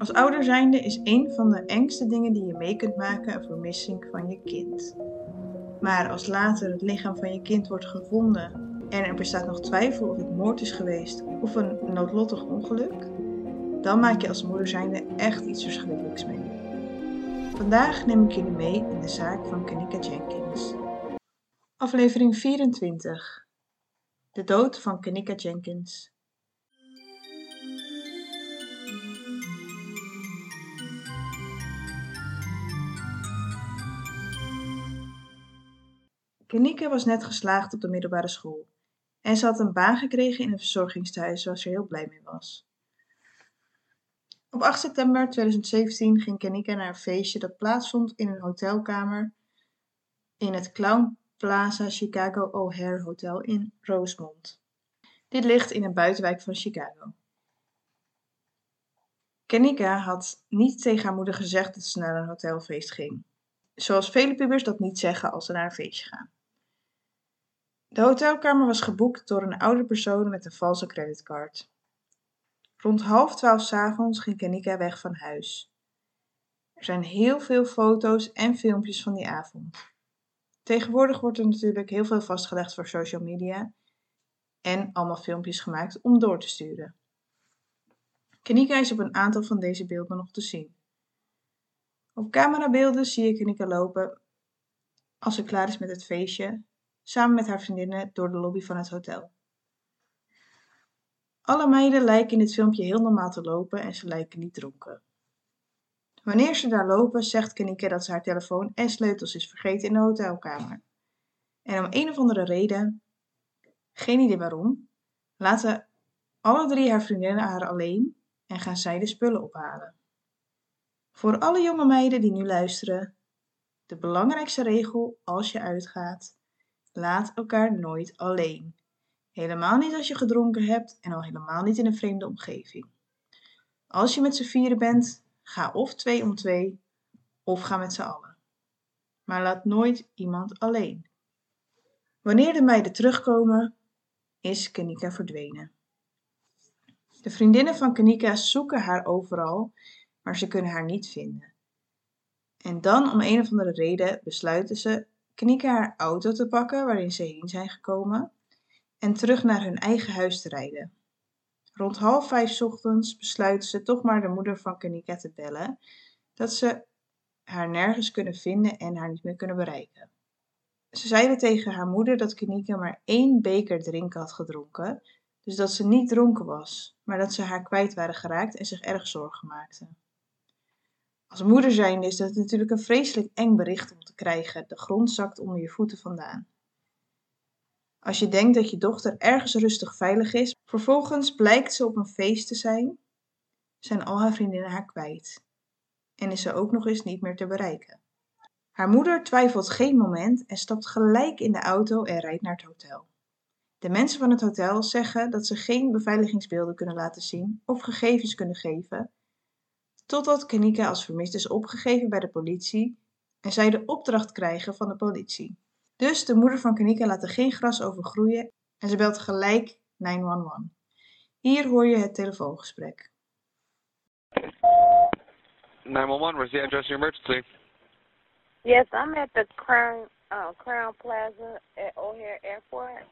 Als ouder zijnde is een van de engste dingen die je mee kunt maken een vermissing van je kind. Maar als later het lichaam van je kind wordt gevonden en er bestaat nog twijfel of het moord is geweest of een noodlottig ongeluk, dan maak je als moeder zijnde echt iets verschrikkelijks mee. Vandaag neem ik jullie mee in de zaak van Kanika Jenkins. Aflevering 24 De dood van Kanika Jenkins. Kanika was net geslaagd op de middelbare school en ze had een baan gekregen in een verzorgingstehuis waar ze heel blij mee was. Op 8 september 2017 ging Kanika naar een feestje dat plaatsvond in een hotelkamer in het Clown Plaza Chicago O'Hare Hotel in Rosemont. Dit ligt in een buitenwijk van Chicago. Kanika had niet tegen haar moeder gezegd dat ze naar een hotelfeest ging. Zoals vele pubers dat niet zeggen als ze naar een feestje gaan. De hotelkamer was geboekt door een oude persoon met een valse creditcard. Rond half twaalf 's avonds ging Kanika weg van huis. Er zijn heel veel foto's en filmpjes van die avond. Tegenwoordig wordt er natuurlijk heel veel vastgelegd voor social media en allemaal filmpjes gemaakt om door te sturen. Kanika is op een aantal van deze beelden nog te zien. Op camerabeelden zie je Kanika lopen als ze klaar is met het feestje, samen met haar vriendinnen door de lobby van het hotel. Alle meiden lijken in dit filmpje heel normaal te lopen en ze lijken niet dronken. Wanneer ze daar lopen, zegt Kanika dat ze haar telefoon en sleutels is vergeten in de hotelkamer. En om een of andere reden, geen idee waarom, laten alle drie haar vriendinnen haar alleen en gaan zij de spullen ophalen. Voor alle jonge meiden die nu luisteren, de belangrijkste regel als je uitgaat: laat elkaar nooit alleen. Helemaal niet als je gedronken hebt en al helemaal niet in een vreemde omgeving. Als je met z'n vieren bent, ga of twee om twee of ga met z'n allen. Maar laat nooit iemand alleen. Wanneer de meiden terugkomen, is Kanika verdwenen. De vriendinnen van Kanika zoeken haar overal, maar ze kunnen haar niet vinden. En dan, om een of andere reden, besluiten ze Kanika haar auto te pakken waarin ze heen zijn gekomen en terug naar hun eigen huis te rijden. Rond half vijf ochtends besluiten ze toch maar de moeder van Kanika te bellen dat ze haar nergens kunnen vinden en haar niet meer kunnen bereiken. Ze zeiden tegen haar moeder dat Kanika maar één beker drinken had gedronken, dus dat ze niet dronken was, maar dat ze haar kwijt waren geraakt en zich erg zorgen maakten. Als moeder zijnde is dat natuurlijk een vreselijk eng bericht om te krijgen. De grond zakt onder je voeten vandaan. Als je denkt dat je dochter ergens rustig veilig is, vervolgens blijkt ze op een feest te zijn, zijn al haar vriendinnen haar kwijt. En is ze ook nog eens niet meer te bereiken. Haar moeder twijfelt geen moment en stapt gelijk in de auto en rijdt naar het hotel. De mensen van het hotel zeggen dat ze geen beveiligingsbeelden kunnen laten zien of gegevens kunnen geven, totdat Kanika als vermist is opgegeven bij de politie en zij de opdracht krijgen van de politie. Dus de moeder van Kanika laat er geen gras over groeien en ze belt gelijk 911. Hier hoor je het telefoongesprek. 911, where's the address of your emergency? Yes, I'm at the Crown uh, Crown Plaza at O'Hare Airport,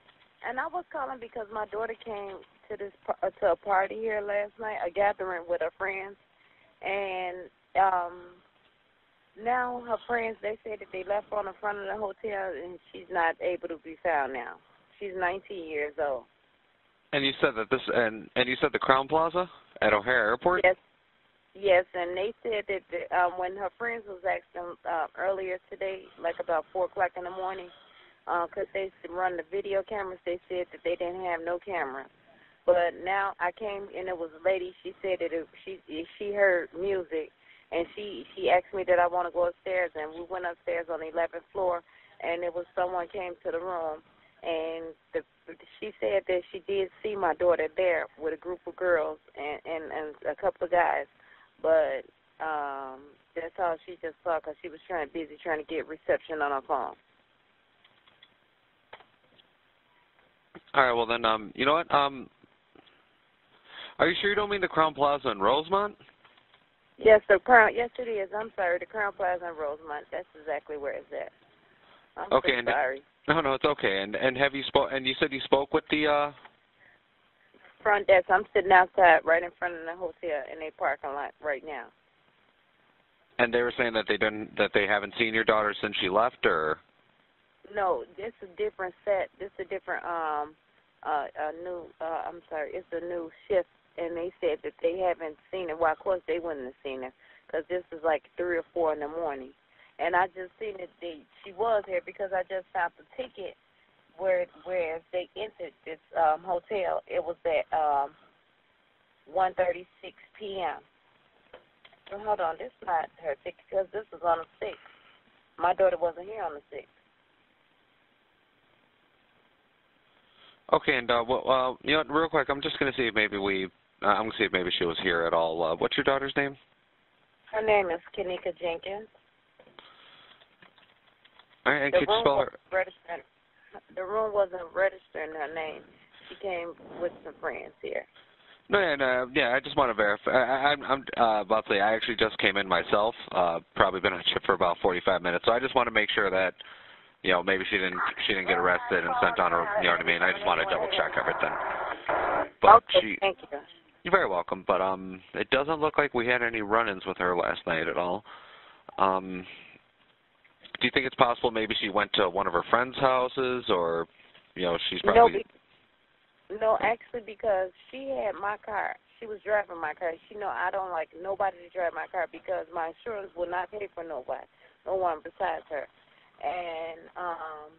and I was calling because my daughter came to this uh, to a party here last night, a gathering with her friends, and um now her friends they said that they left on the front of the hotel and she's not able to be found now. She's 19 years old. And you said that this and and you said the Crowne Plaza at O'Hare Airport. Yes. Yes, and they said that the, um, when her friends was asking uh, earlier today, like about four o'clock in the morning, because uh, they run the video cameras, they said that they didn't have no cameras. But now I came and it was a lady. She said that it, she she heard music and she she asked me that I want to go upstairs, and we went upstairs on the 11th floor, and it was someone came to the room, and the she said that she did see my daughter there with a group of girls and and, and a couple of guys, but um that's all she just saw because she was trying busy trying to get reception on her phone. All right, well then, um, you know what? Um, are you sure you don't mean the Crowne Plaza in Rosemont? Yes, the Crown. Yes, it is. I'm sorry. The Crowne Plaza in Rosemont. That's exactly where it's at. I'm Okay, so and- sorry. No, no, it's okay. And and have you spoke? And you said you spoke with the. uh Front desk. I'm sitting outside, right in front of the hotel in a parking lot right now. And they were saying that they didn't, that they haven't seen your daughter since she left, or No, this is a different set. This is a different um uh a new uh I'm sorry, it's a new shift and they said that they haven't seen her. Well, of course they wouldn't have seen her because this is like three or four in the morning. And I just seen that they she was here because I just found the ticket where where they entered this um hotel. It was at um 1:36 p.m. Well, hold on, this is not her ticket because this was on the sixth. My daughter wasn't here on the sixth. okay? And uh, well, uh, you know, real quick, I'm just gonna see if maybe we. Uh, I'm gonna see if maybe she was here at all. Uh, what's your daughter's name? Her name is Kenneka Jenkins. All right, and The could you room spell her? wasn't registering. The room wasn't registering her name. She came with some friends here. No, yeah, no, yeah. I just want to verify. I, I, I'm, I'm uh, about to say I actually just came in myself. Uh, probably been on shift for about 45 minutes, so I just want to make sure that, you know, maybe she didn't she didn't get arrested and sent on her. You know what I mean? I just want to double check everything. But okay, she, thank you. You're very welcome. But um, it doesn't look like we had any run-ins with her last night at all. Um, do you think it's possible maybe she went to one of her friends' houses, or, you know, she's No, probably. be, no, actually, because she had my car. She was driving my car. She know I don't like nobody to drive my car because my insurance will not pay for nobody, no one besides her. And um,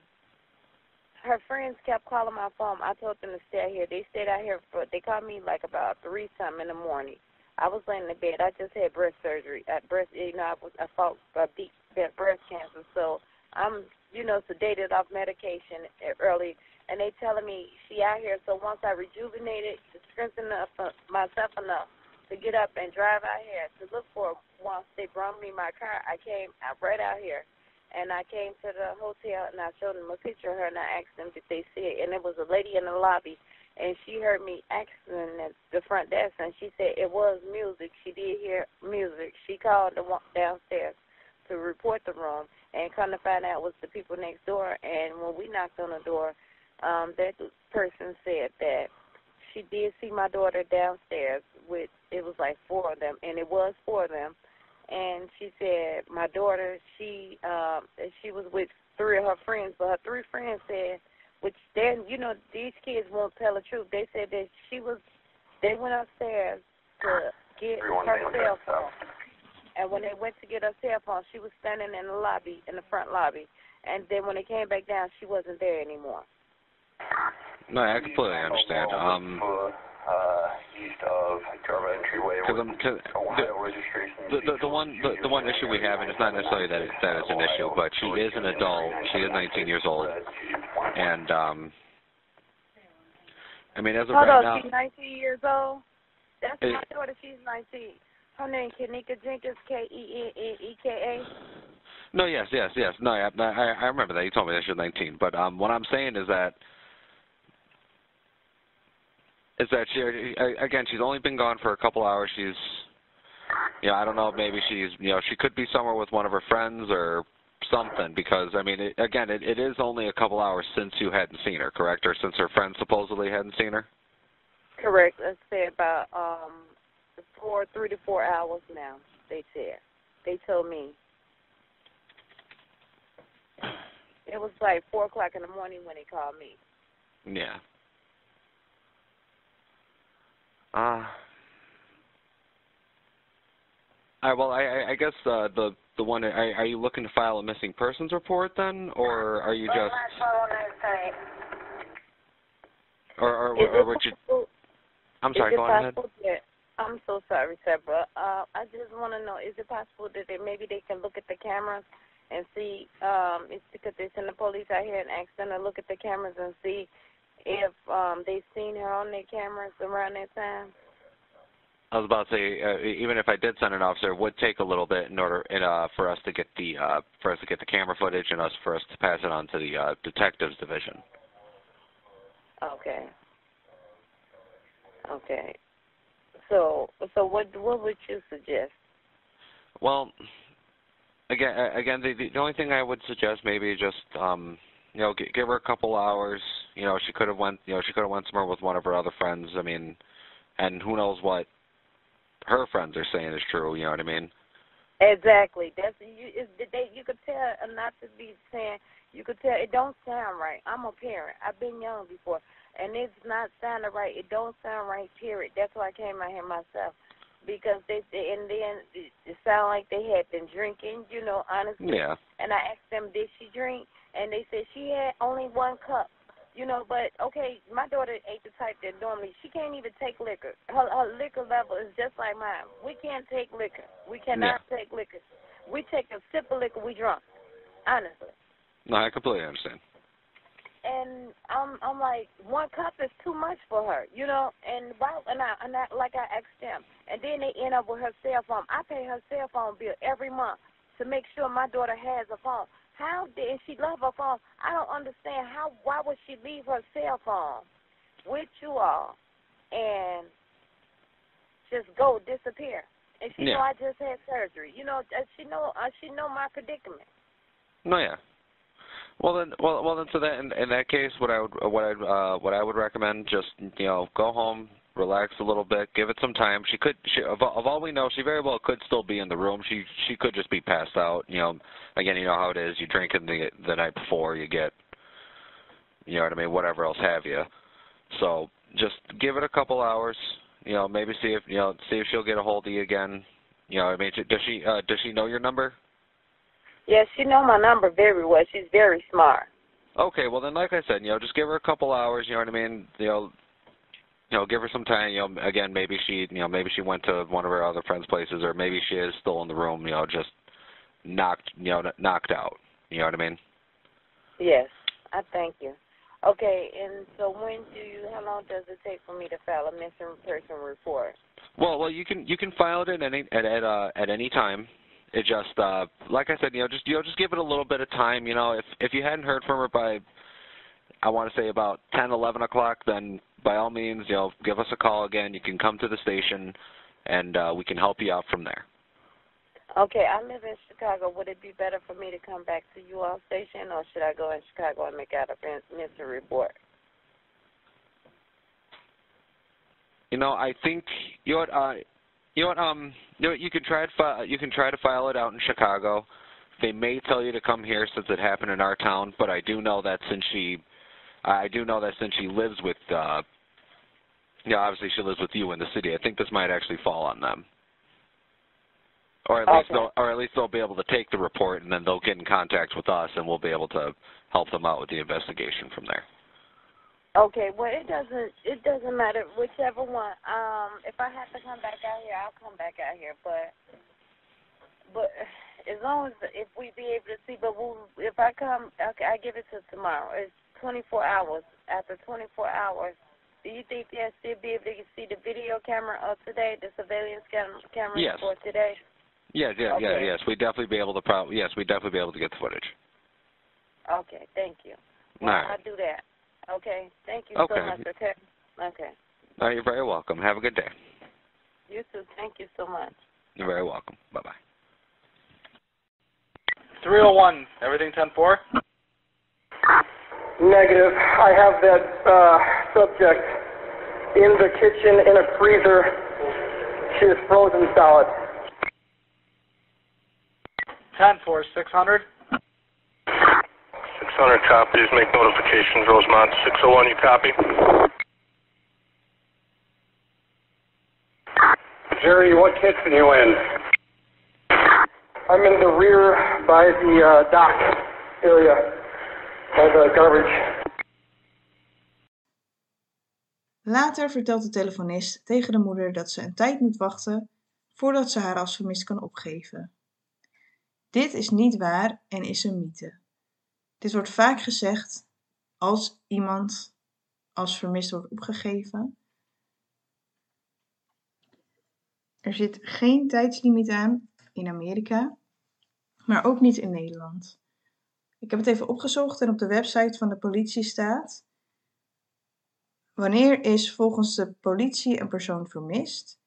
her friends kept calling my phone. I told them to stay out here. They stayed out here for. They called me like about three something in the morning. I was laying in bed. I just had breast surgery. At breast, you know, I was I fought a deep breast cancer. So I'm, you know, sedated off medication early and they telling me she out here. So once I rejuvenated, to strengthen up uh, myself enough to get up and drive out here to look for. Once they brought me my car, I came I right out here, and I came to the hotel and I showed them a picture of her and I asked them did they see it, and it was a lady in the lobby, and she heard me asking at the front desk, and she said it was music. She did hear music. She called the one downstairs to report the room, and come to find out was the people next door. And when we knocked on the door um, that person said that she did see my daughter downstairs with it was like four of them and it was four of them and she said my daughter she um she was with three of her friends but her three friends said which then you know these kids won't tell the truth. They said that she was they went upstairs to get her cell phone. And when they went to get her cell phone she was standing in the lobby in the front lobby. And then when they came back down she wasn't there anymore. No, I completely understand. Um, uh, east of Jarva entryway. because I'm, cause Ohio registration. the, the the one the, the one issue we have, and it's not necessarily that it, that it's an issue, but she is an adult. She is 19 years old, and um, I mean, as of Hold right on, now, she's 19 years old. That's Hey. my daughter. She's 19. Her name is Kenneka Jenkins, K E N N E K A. no, yes, yes, yes, no, I, I I remember that you told me that she was 19, but um, what I'm saying is that is that she again she's only been gone for a couple hours. She's you know I don't know maybe she's you know she could be somewhere with one of her friends or something because I mean it, again it, it is only a couple hours since you hadn't seen her, correct? Or since her friend supposedly hadn't seen her. Correct. Let's say about um four, three to four hours now. They said. They told me. It was like four o'clock in the morning when they called me. Yeah. Uh, all right, well, I, I, I guess uh, the the one are, are you looking to file a missing persons report then, or are you just, or or, Is or would you? I'm is sorry, go on ahead. that- I'm so sorry, Sabra. Uh, I just want to know: Is it possible that they, maybe they can look at the cameras and see? Um, it's because they send the police out here and ask them to look at the cameras and see if um they've seen her on their cameras around that time. I was about to say, uh, even if I did send an officer, it would take a little bit in order in, uh, for us to get the uh, for us to get the camera footage and us for us to pass it on to the uh, detectives division. Okay. Okay. So, so what what would you suggest? Well, again, again, the, the only thing I would suggest maybe just um, you know, give her a couple hours. You know, she could have went, you know, she could have went somewhere with one of her other friends. I mean, and who knows what her friends are saying is true. You know what I mean? Exactly. That's you. They you could tell not to be saying. You could tell it don't sound right. I'm a parent. I've been young before, and it's not sounding right. It don't sound right. Period. That's why I came out here myself because they and then it, it sounded like they had been drinking. You know, honestly. Yeah. And I asked them, did she drink? And they said she had only one cup. You know, but okay, my daughter ain't the type that normally she can't even take liquor. Her, her liquor level is just like mine. We can't take liquor. We cannot Yeah. take liquor. We take a sip of liquor, we drunk. Honestly. No, I completely understand. And I'm I'm like one cup is too much for her, you know. And why? And I and I like I asked them, and then they end up with her cell phone. I pay her cell phone bill every month to make sure my daughter has a phone. How did she love her phone? I don't understand how. Why would she leave her cell phone with you all and just go disappear? And she Yeah. know I just had surgery. You know, she know uh, she know my predicament. No, yeah. Well then, well, well then, so that in, in that case, what I would, what I, uh, what I would recommend, just you know, go home, relax a little bit, give it some time. She could, she, of, of all we know, she very well could still be in the room. She, she could just be passed out. You know, again, you know how it is. You drink in the the night before, you get, you know what I mean, whatever else have you. So just give it a couple hours. You know, maybe see if you know, see if she'll get a hold of you again. You know, I mean, does she, uh, does she know your number? Yes, she know my number very well. She's very smart. Okay, well then, like I said, you know, just give her a couple hours. You know what I mean? You know, you know, give her some time. You know, again, maybe she, you know, maybe she went to one of her other friends' places, or maybe she is still in the room. You know, just knocked, you know, knocked out. You know what I mean? Yes, I thank you. Okay, and so when do you? How long does it take for me to file a missing person report? Well, well, you can you can file it at any at at, uh, at any time. It just uh, like I said, you know, just you know, just give it a little bit of time. You know, if if you hadn't heard from her by, I want to say about ten, eleven o'clock, then by all means, you know, give us a call again. You can come to the station, and uh, we can help you out from there. Okay, I live in Chicago. Would it be better for me to come back to you all station, or should I go in Chicago and make out a missing report? You know, I think you know what, uh, you know what, um, you know, what, you can try to fi- you can try to file it out in Chicago. They may tell you to come here since it happened in our town, but I do know that since she, I do know that since she lives with, uh, yeah, obviously she lives with you in the city. I think this might actually fall on them, or at least they'll, or at least they'll be able to take the report and then they'll get in contact with us and we'll be able to help them out with the investigation from there. Okay, well it doesn't it doesn't matter whichever one. Um, if I have to come back out here, I'll come back out here. But but as long as if we be able to see, but we'll, if I come, okay, I give it to tomorrow. It's 24 hours. After 24 hours, do you think they'll still be able to see the video camera of today, the surveillance cam- camera Yes. for today? Yeah, yeah, yeah, Okay. yes. We'd definitely be able to. Pro- yes, we'd definitely be able to get the footage. Okay, thank you. Well, All right. I'll do that. Okay, thank you Okay. so much. Okay, okay. No, you're very welcome. Have a good day. You too. Thank you so much. You're very welcome. Bye bye. 301, everything 10-4? Negative. I have that uh, subject in the kitchen in a freezer. She is frozen solid. 10-4, 600? 600 copies, make notifications, Rosemont 601, you copy? Jerry, what kitchen you in? I'm in the rear by the uh, dock area, by the garbage. Later vertelt de telefonist tegen de moeder dat ze een tijd moet wachten voordat ze haar als vermist kan opgeven. Dit is niet waar en is een mythe. Dit wordt vaak gezegd als iemand als vermist wordt opgegeven. Er zit geen tijdslimiet aan in Amerika, maar ook niet in Nederland. Ik heb het even opgezocht en op de website van de politie staat Wanneer is volgens de politie een persoon vermist?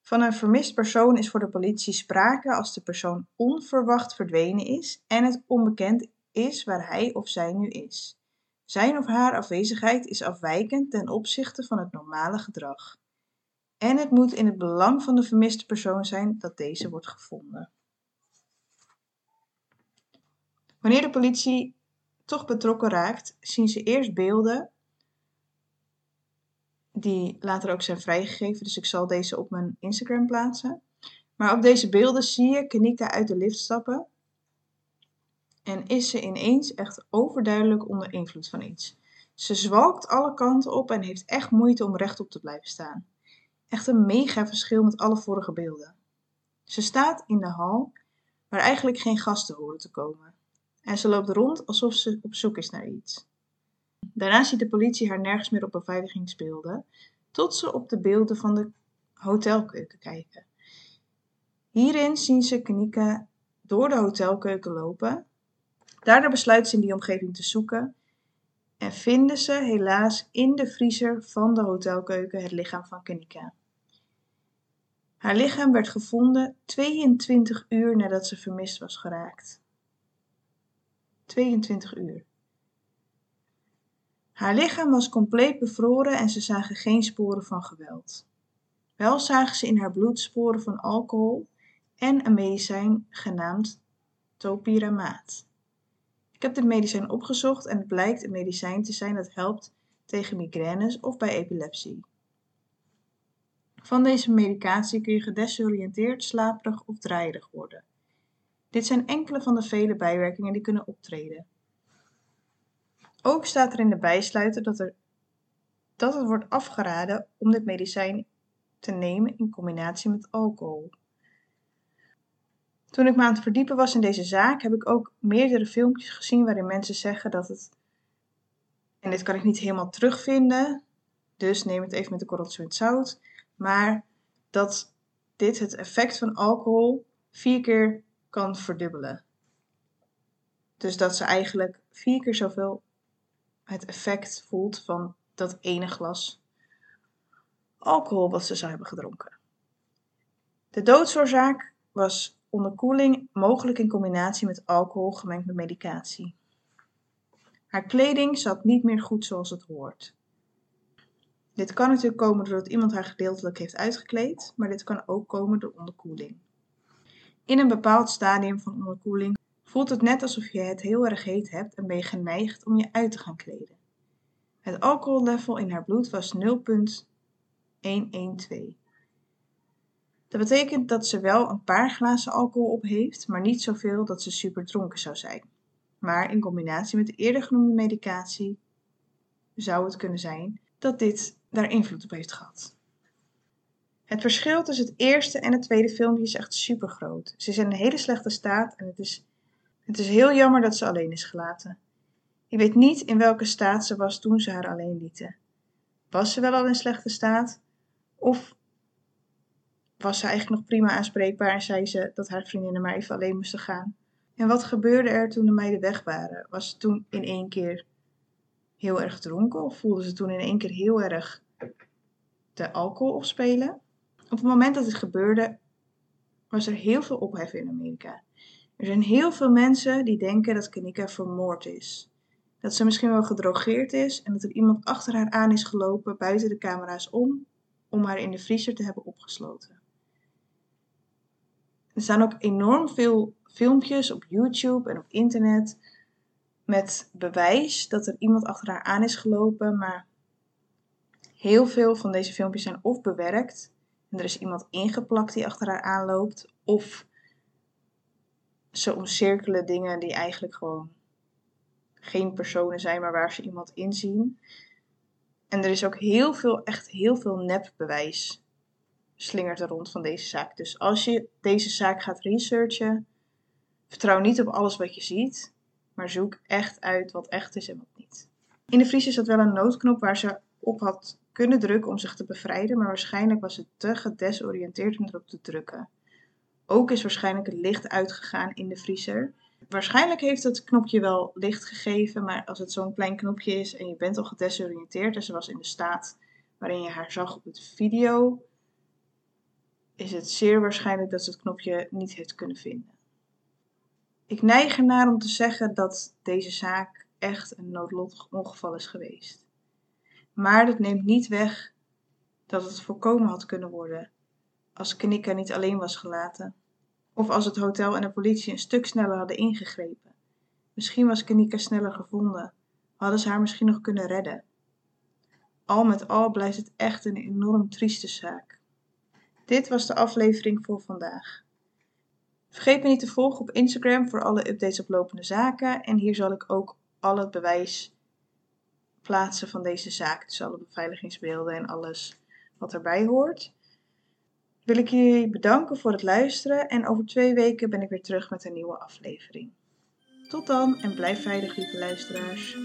Van een vermist persoon is voor de politie sprake als de persoon onverwacht verdwenen is en het onbekend is waar hij of zij nu is. Zijn of haar afwezigheid is afwijkend ten opzichte van het normale gedrag. En het moet in het belang van de vermiste persoon zijn dat deze wordt gevonden. Wanneer de politie toch betrokken raakt, zien ze eerst beelden die later ook zijn vrijgegeven, dus ik zal deze op mijn Instagram plaatsen. Maar op deze beelden zie je Kenika uit de lift stappen en is ze ineens echt overduidelijk onder invloed van iets. Ze zwalkt alle kanten op en heeft echt moeite om rechtop te blijven staan. Echt een mega verschil met alle vorige beelden. Ze staat in de hal waar eigenlijk geen gasten horen te komen. En ze loopt rond alsof ze op zoek is naar iets. Daarna ziet de politie haar nergens meer op beveiligingsbeelden, tot ze op de beelden van de hotelkeuken kijken. Hierin zien ze Kanika door de hotelkeuken lopen. Daarna besluit ze in die omgeving te zoeken en vinden ze helaas in de vriezer van de hotelkeuken het lichaam van Kanika. Haar lichaam werd gevonden 22 uur nadat ze vermist was geraakt. 22 uur. Haar lichaam was compleet bevroren en ze zagen geen sporen van geweld. Wel zagen ze in haar bloed sporen van alcohol en een medicijn genaamd topiramaat. Ik heb dit medicijn opgezocht en het blijkt een medicijn te zijn dat helpt tegen migraines of bij epilepsie. Van deze medicatie kun je gedesoriënteerd, slaperig of draaierig worden. Dit zijn enkele van de vele bijwerkingen die kunnen optreden. Ook staat er in de bijsluiter dat, er, dat het wordt afgeraden om dit medicijn te nemen in combinatie met alcohol. Toen ik me aan het verdiepen was in deze zaak, heb ik ook meerdere filmpjes gezien waarin mensen zeggen dat het. En dit kan ik niet helemaal terugvinden, dus neem het even met de korreltje met zout. Maar dat dit het effect van alcohol vier keer kan verdubbelen. Dus dat ze eigenlijk vier keer zoveel het effect voelt van dat ene glas alcohol wat ze zou hebben gedronken. De doodsoorzaak was onderkoeling, mogelijk in combinatie met alcohol gemengd met medicatie. Haar kleding zat niet meer goed zoals het hoort. Dit kan natuurlijk komen doordat iemand haar gedeeltelijk heeft uitgekleed, maar dit kan ook komen door onderkoeling. In een bepaald stadium van onderkoeling voelt het net alsof je het heel erg heet hebt en ben je geneigd om je uit te gaan kleden. Het alcohollevel in haar bloed was 0,112. Dat betekent dat ze wel een paar glazen alcohol op heeft, maar niet zoveel dat ze super dronken zou zijn. Maar in combinatie met de eerder genoemde medicatie zou het kunnen zijn dat dit daar invloed op heeft gehad. Het verschil tussen het eerste en het tweede filmpje is echt super groot. Ze is in een hele slechte staat en het is het is heel jammer dat ze alleen is gelaten. Ik weet niet in welke staat ze was toen ze haar alleen lieten. Was ze wel al in slechte staat? Of was ze eigenlijk nog prima aanspreekbaar en zei ze dat haar vriendinnen maar even alleen moesten gaan? En wat gebeurde er toen de meiden weg waren? Was ze toen in één keer heel erg dronken of voelde ze toen in één keer heel erg de alcohol opspelen? Op het moment dat dit gebeurde, was er heel veel ophef in Amerika. Er zijn heel veel mensen die denken dat Kanika vermoord is. Dat ze misschien wel gedrogeerd is en dat er iemand achter haar aan is gelopen buiten de camera's om, om haar in de vriezer te hebben opgesloten. Er staan ook enorm veel filmpjes op YouTube en op internet met bewijs dat er iemand achter haar aan is gelopen, maar heel veel van deze filmpjes zijn of bewerkt en er is iemand ingeplakt die achter haar aanloopt, of ze omcirkelen dingen die eigenlijk gewoon geen personen zijn, maar waar ze iemand inzien. En er is ook heel veel, echt heel veel nepbewijs slingert er rond van deze zaak. Dus als je deze zaak gaat researchen, vertrouw niet op alles wat je ziet, maar zoek echt uit wat echt is en wat niet. In de vriezer zat wel een noodknop waar ze op had kunnen drukken om zich te bevrijden, maar waarschijnlijk was ze te gedesoriënteerd om erop te drukken. Ook is waarschijnlijk het licht uitgegaan in de vriezer. Waarschijnlijk heeft het knopje wel licht gegeven, maar als het zo'n klein knopje is en je bent al gedesoriënteerd en ze was in de staat waarin je haar zag op het video, is het zeer waarschijnlijk dat ze het knopje niet heeft kunnen vinden. Ik neig ernaar om te zeggen dat deze zaak echt een noodlottig ongeval is geweest. Maar dat neemt niet weg dat het voorkomen had kunnen worden als Knika niet alleen was gelaten. Of als het hotel en de politie een stuk sneller hadden ingegrepen. Misschien was Knika sneller gevonden, hadden ze haar misschien nog kunnen redden. Al met al blijft het echt een enorm trieste zaak. Dit was de aflevering voor vandaag. Vergeet me niet te volgen op Instagram voor alle updates op lopende zaken. En hier zal ik ook al het bewijs plaatsen van deze zaak. Dus alle beveiligingsbeelden en alles wat erbij hoort. Wil ik jullie bedanken voor het luisteren en over twee weken ben ik weer terug met een nieuwe aflevering. Tot dan en blijf veilig, lieve luisteraars.